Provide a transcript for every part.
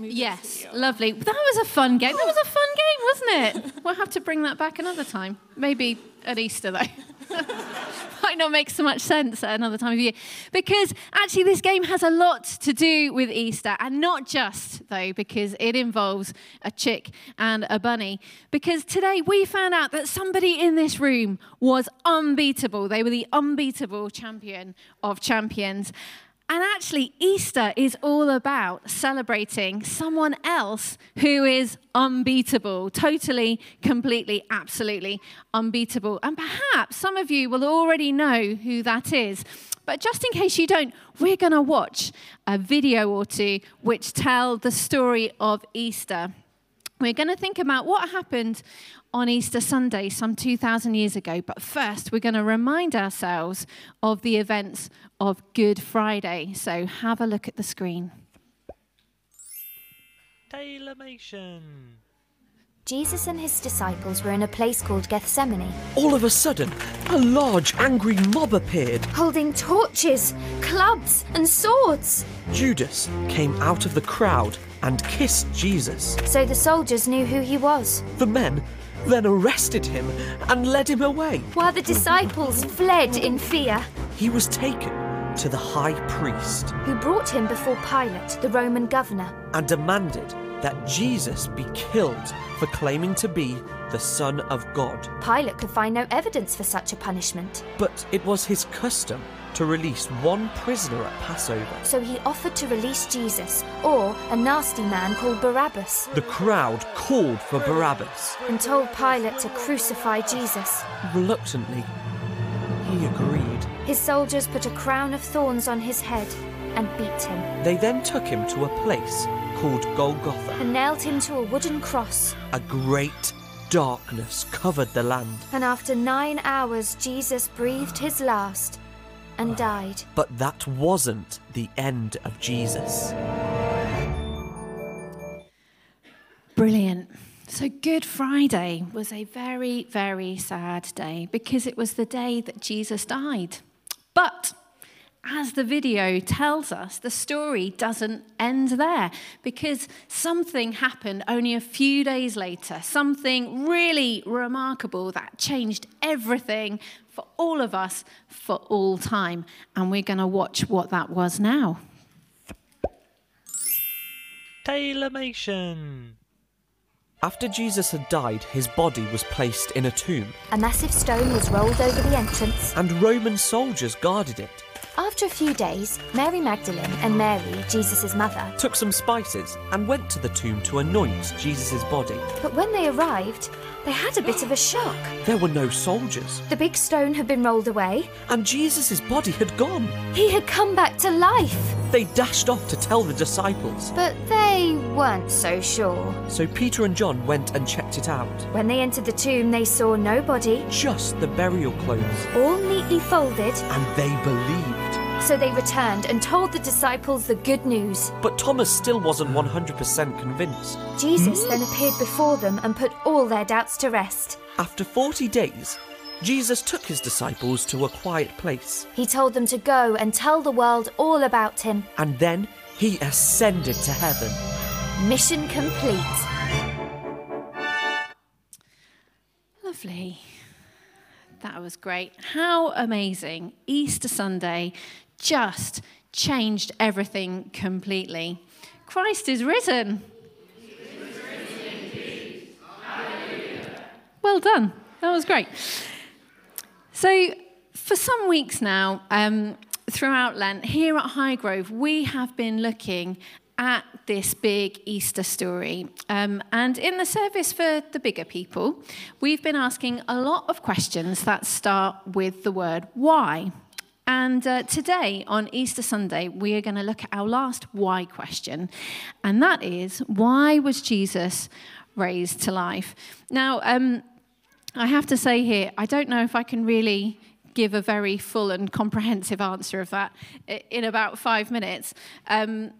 Yes, lovely. That was a fun game. That was a fun game, wasn't it? We'll have to bring that back another time. Maybe at Easter, though. Might not make so much sense at another time of year. Because actually, this game has a lot to do with Easter, and not just, though, because it involves a chick and a bunny. Because today we found out that somebody in this room was unbeatable. They were the unbeatable champion of champions. And actually, Easter is all about celebrating someone else who is unbeatable, totally, completely, absolutely unbeatable. And perhaps some of you will already know who that is. But just in case you don't, we're going to watch a video or two which tell the story of Easter. We're going to think about what happened on Easter Sunday some 2,000 years ago. But first, we're going to remind ourselves of the events of Good Friday. So have a look at the screen. TaylorMation. Jesus and his disciples were in a place called Gethsemane, All of a sudden, a large angry mob appeared. holding torches, clubs, and swords. Judas came out of the crowd and kissed Jesus. So the soldiers knew who he was, The men then arrested him and led him away. while the disciples fled in fear, He was taken to the high priest who brought him before Pilate, the Roman governor. and demanded that Jesus be killed for claiming to be the Son of God. Pilate could find no evidence for such a punishment, But it was his custom to release one prisoner at Passover. so he offered to release Jesus, or a nasty man called Barabbas, The crowd called for Barabbas. and told Pilate to crucify Jesus. Reluctantly, he agreed. His soldiers put a crown of thorns on his head and beat him, They then took him to a place called Golgotha. and nailed him to a wooden cross. A great darkness covered the land, And after nine hours, Jesus breathed his last and died. but that wasn't the end of Jesus. Brilliant. So, Good Friday was a very, very sad day because it was the day that Jesus died. But as the video tells us, the story doesn't end there because something happened only a few days later, something really remarkable that changed everything for all of us for all time. And we're going to watch what that was now. TaylorMation. After Jesus had died, his body was placed in a tomb, A massive stone was rolled over the entrance. and Roman soldiers guarded it. After a few days, Mary Magdalene and Mary, Jesus' mother, Took some spices and went to the tomb to anoint Jesus' body. but when they arrived, they had a bit of a shock. There were no soldiers, The big stone had been rolled away. and Jesus' body had gone. He had come back to life. They dashed off to tell the disciples. But they weren't so sure. So Peter and John went and checked it out. When they entered the tomb, they saw no body, Just the burial clothes. all neatly folded. And they believed. So they returned and told the disciples the good news. But Thomas still wasn't 100% convinced. Jesus then appeared before them and put all their doubts to rest. After 40 days, Jesus took his disciples to a quiet place, He told them to go and tell the world all about him. and then he ascended to heaven. Mission complete. Lovely. That was great. How amazing. Easter Sunday just changed everything completely. Christ is risen. Well done. That was great. So, for some weeks now, um, throughout Lent, here at Highgrove, we have been looking at this big Easter story. Um, and in the service for the bigger people, we've been asking a lot of questions that start with the word why. And uh, today, on Easter Sunday, we are going to look at our last why question. And that is why was Jesus raised to life? Now, um, I have to say here, I don't know if I can really give a very full and comprehensive answer of that in about five minutes. Um,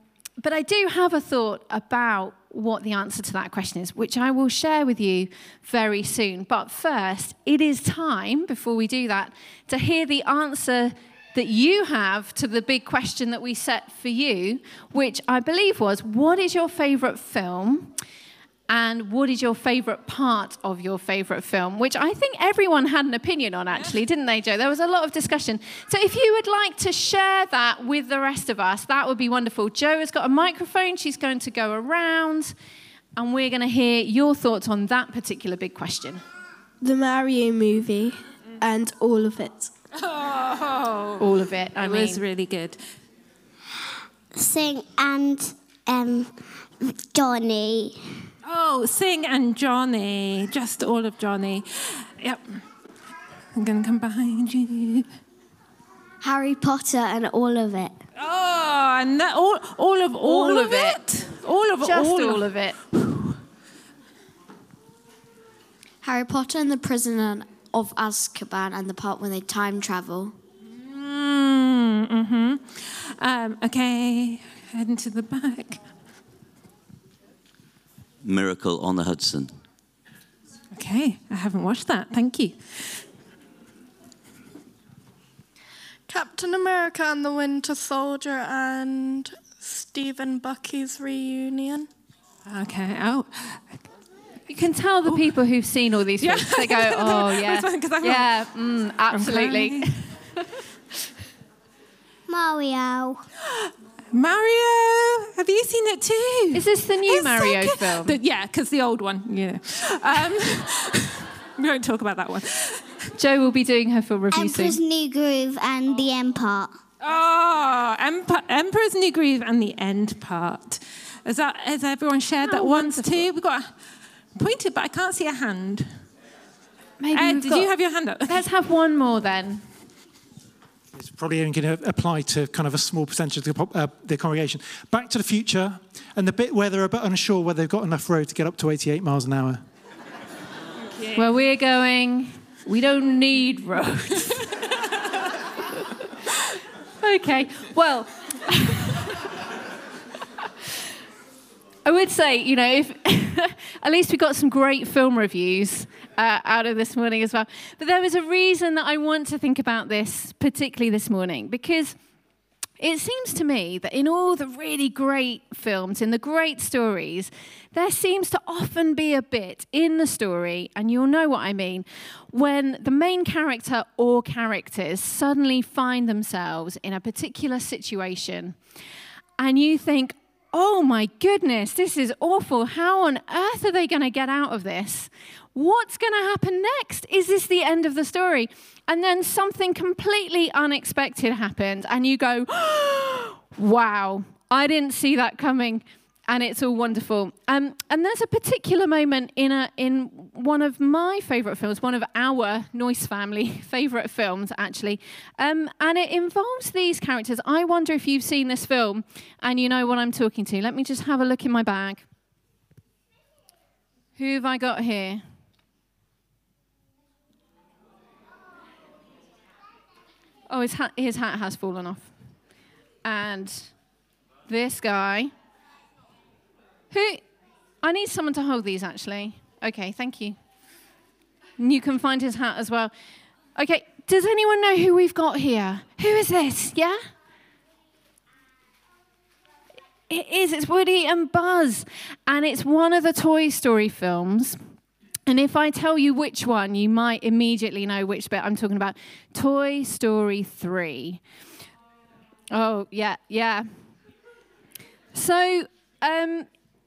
but I do have a thought about what the answer to that question is, which I will share with you very soon. But first, it is time, before we do that, to hear the answer that you have to the big question that we set for you, which I believe was what is your favourite film? And what is your favourite part of your favourite film? Which I think everyone had an opinion on, actually, didn't they, Joe? There was a lot of discussion. So if you would like to share that with the rest of us, that would be wonderful. Joe has got a microphone, she's going to go around, and we're going to hear your thoughts on that particular big question. The Mario movie and all of it. All of it, I It mean. was really good. Sing and um, Johnny. Oh, Sing and Johnny. Just all of Johnny. Yep. I'm going to come behind you. Harry Potter and all of it. Oh, and that, all, all of all, All of of it. All of Just all, all of it. Harry Potter and the Prisoner of Azkaban and the part when they time travel. Mm, hmm Um, okay, head into the back. Miracle on the Hudson. Okay, I haven't watched that. Thank you. Captain America and the Winter Soldier and Stephen Bucky's reunion. Okay. Oh, You can tell the people who've seen all these Yeah. films. They go, oh, yeah. 'Cause I'm- Yeah, mm, absolutely. Mario. Mario, have you seen it too? Is this the new It's Mario good. film? The- yeah, because the old one. Yeah. Um, we won't talk about that one. Joe will be doing her film review Emperor's soon. New Groove and the end part. Oh, Emp- Emperor's New Groove and the end part. Has, that, has everyone shared that Oh, once too? We've got a, pointed, but I can't see a hand. Maybe Ed, did got- you have your hand up? Let's have one more then. It's probably only going to apply to kind of a small percentage of the, uh, the congregation. Back to the Future, and the bit where they're a bit unsure whether they've got enough road to get up to 88 miles an hour. Where we're going, we don't need roads. okay, well, I would say, you know, if at least we got some great film reviews uh, out of this morning as well. But there was a reason that I want to think about this, particularly this morning, because it seems to me that in all the really great films, in the great stories, there seems to often be a bit in the story, and you'll know what I mean, when the main character or characters suddenly find themselves in a particular situation, and you think, oh my goodness, this is awful. How on earth are they going to get out of this? What's going to happen next? Is this the end of the story? And then something completely unexpected happens, and you go, wow, I didn't see that coming. And it's all wonderful. Um, and there's a particular moment in, a, in one of my favourite films, one of our Noyce family favourite films, actually. Um, and it involves these characters. I wonder if you've seen this film and you know what I'm talking to. Let me just have a look in my bag. Who have I got here? Oh, his his hat has fallen off. And this guy. Who? I need someone to hold these actually. Okay, thank you. And you can find his hat as well. Okay, does anyone know who we've got here? Who is this? Yeah? It is. It's Woody and Buzz. And it's one of the Toy Story films. And if I tell you which one, you might immediately know which bit I'm talking about. Toy Story 3. Oh, yeah, yeah. So, um,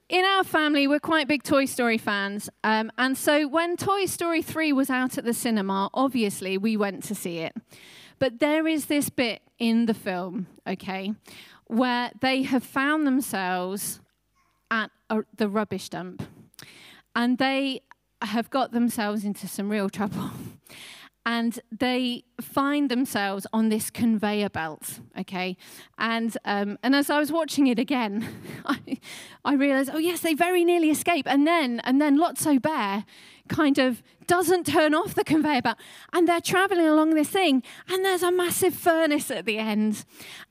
in our family, we're quite big Toy Story fans. Um, and so, when Toy Story 3 was out at the cinema, obviously we went to see it. But there is this bit in the film, okay, where they have found themselves at a, the rubbish dump. And they have got themselves into some real trouble. And they find themselves on this conveyor belt, okay? And, um, and as I was watching it again, I, I realized, oh, yes, they very nearly escape. And then, and then Lotso Bear kind of doesn't turn off the conveyor belt. And they're traveling along this thing, and there's a massive furnace at the end.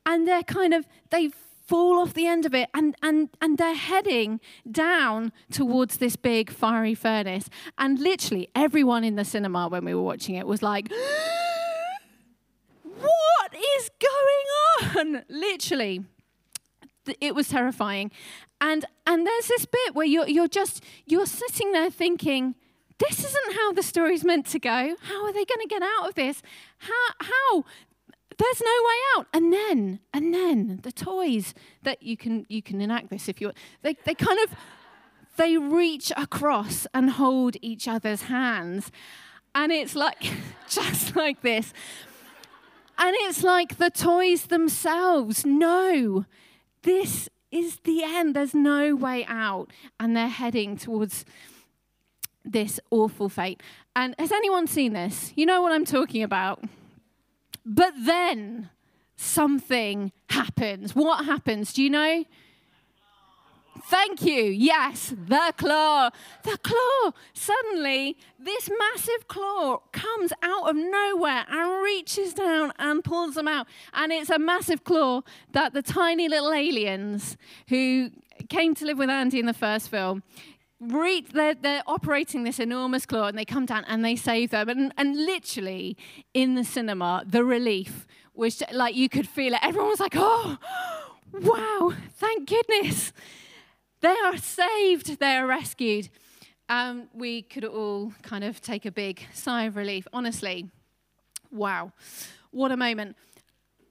And they're kind of, they fall off the end of it and, and, and they're heading down towards this big fiery furnace. And literally everyone in the cinema when we were watching it was like, What is going on? Literally, it was terrifying. And and there's this bit where you're you're just you're sitting there thinking, this isn't how the story's meant to go. How are they going to get out of this? How how there's no way out. And then, and then the toys that you can you can enact this if you they they kind of they reach across and hold each other's hands. And it's like just like this. And it's like the toys themselves know this is the end. There's no way out. And they're heading towards this awful fate. And has anyone seen this? You know what I'm talking about. But then something happens. What happens? Do you know? Thank you. Yes, the claw. The claw. Suddenly, this massive claw comes out of nowhere and reaches down and pulls them out. And it's a massive claw that the tiny little aliens who came to live with Andy in the first film they're, they're, operating this enormous claw and they come down and they save them. And, and literally in the cinema, the relief was like you could feel it. Everyone was like, oh, wow, thank goodness. They are saved, they are rescued. Um, we could all kind of take a big sigh of relief. Honestly, wow, what a moment.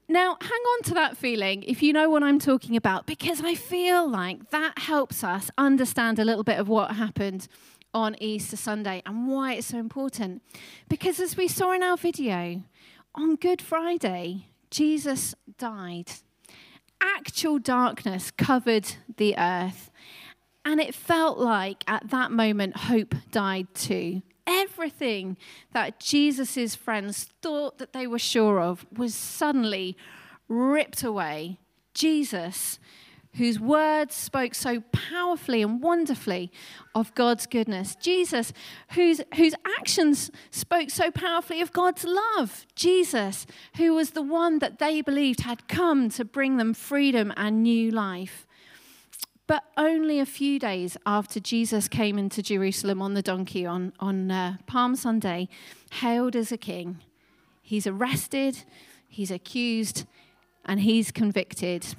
Now, hang on to that feeling if you know what I'm talking about, because I feel like that helps us understand a little bit of what happened on Easter Sunday and why it's so important. Because as we saw in our video, on Good Friday, Jesus died. Actual darkness covered the earth. And it felt like at that moment, hope died too everything that Jesus' friends thought that they were sure of was suddenly ripped away. Jesus, whose words spoke so powerfully and wonderfully of God's goodness. Jesus, whose, whose actions spoke so powerfully of God's love. Jesus, who was the one that they believed had come to bring them freedom and new life. But only a few days after Jesus came into Jerusalem on the donkey on, on uh, Palm Sunday, hailed as a king, he's arrested, he's accused, and he's convicted.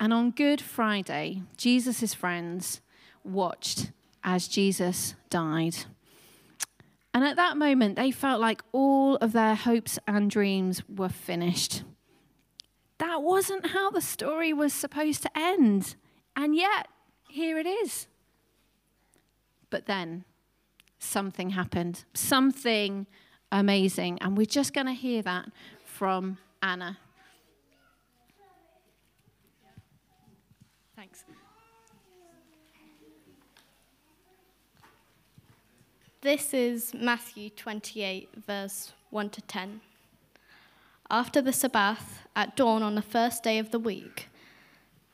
And on Good Friday, Jesus' friends watched as Jesus died. And at that moment, they felt like all of their hopes and dreams were finished. That wasn't how the story was supposed to end. And yet, here it is. But then something happened, something amazing. And we're just going to hear that from Anna. Thanks. This is Matthew 28, verse 1 to 10. After the Sabbath, at dawn on the first day of the week,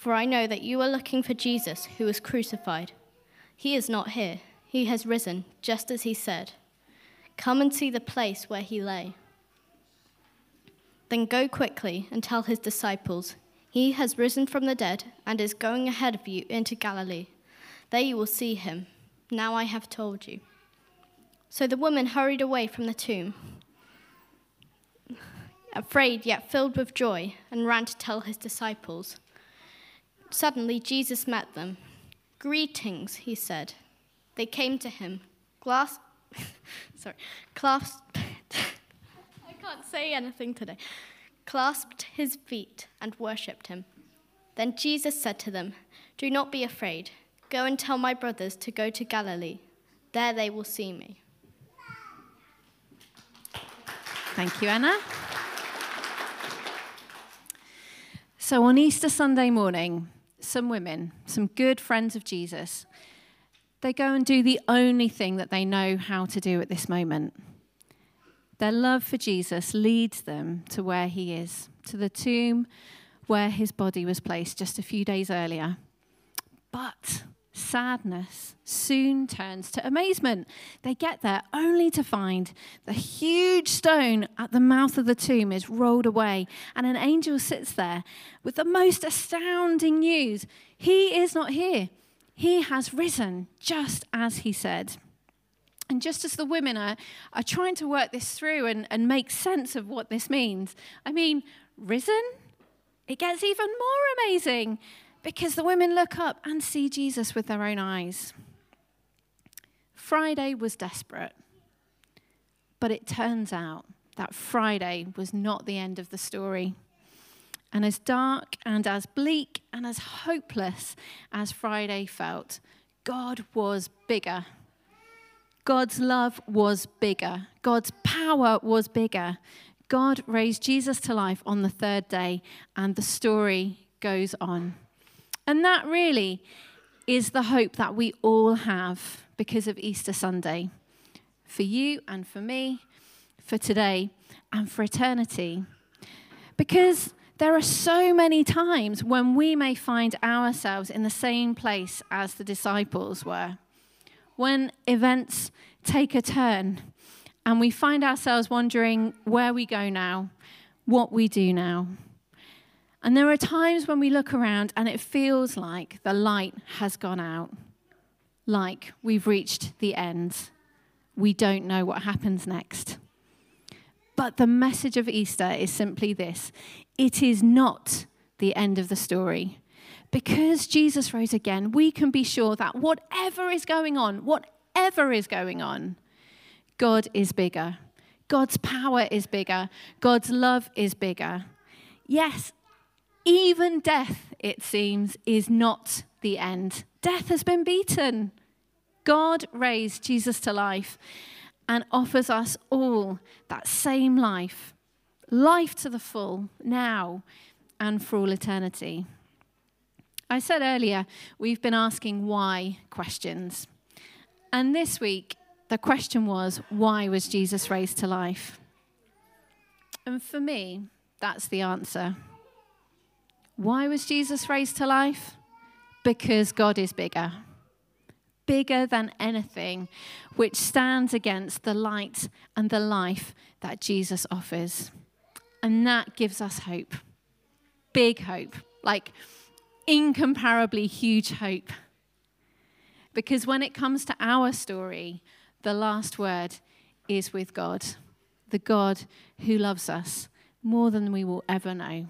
For I know that you are looking for Jesus who was crucified. He is not here, he has risen, just as he said. Come and see the place where he lay. Then go quickly and tell his disciples, He has risen from the dead and is going ahead of you into Galilee. There you will see him. Now I have told you. So the woman hurried away from the tomb, afraid yet filled with joy, and ran to tell his disciples. Suddenly, Jesus met them. Greetings, he said. They came to him, glass, sorry, clasped, I can't say anything today, clasped his feet and worshipped him. Then Jesus said to them, Do not be afraid. Go and tell my brothers to go to Galilee. There they will see me. Thank you, Anna. So on Easter Sunday morning, some women, some good friends of Jesus, they go and do the only thing that they know how to do at this moment. Their love for Jesus leads them to where he is, to the tomb where his body was placed just a few days earlier. But sadness soon turns to amazement. They get there only to find the huge stone at the mouth of the tomb is rolled away, and an angel sits there with the most astounding news. He is not here, he has risen, just as he said. And just as the women are, are trying to work this through and, and make sense of what this means, I mean, risen? It gets even more amazing because the women look up and see Jesus with their own eyes. Friday was desperate, but it turns out that Friday was not the end of the story. And as dark and as bleak and as hopeless as Friday felt, God was bigger. God's love was bigger. God's power was bigger. God raised Jesus to life on the third day, and the story goes on. And that really is the hope that we all have because of Easter Sunday. For you and for me, for today, and for eternity. Because there are so many times when we may find ourselves in the same place as the disciples were. When events take a turn and we find ourselves wondering where we go now, what we do now. And there are times when we look around and it feels like the light has gone out, like we've reached the end. We don't know what happens next. But the message of Easter is simply this it is not the end of the story. Because Jesus rose again, we can be sure that whatever is going on, whatever is going on, God is bigger. God's power is bigger. God's love is bigger. Yes, even death, it seems, is not the end. Death has been beaten. God raised Jesus to life and offers us all that same life life to the full now and for all eternity. I said earlier, we've been asking why questions. And this week, the question was, why was Jesus raised to life? And for me, that's the answer. Why was Jesus raised to life? Because God is bigger. Bigger than anything which stands against the light and the life that Jesus offers. And that gives us hope. Big hope. Like incomparably huge hope. Because when it comes to our story, the last word is with God, the God who loves us more than we will ever know.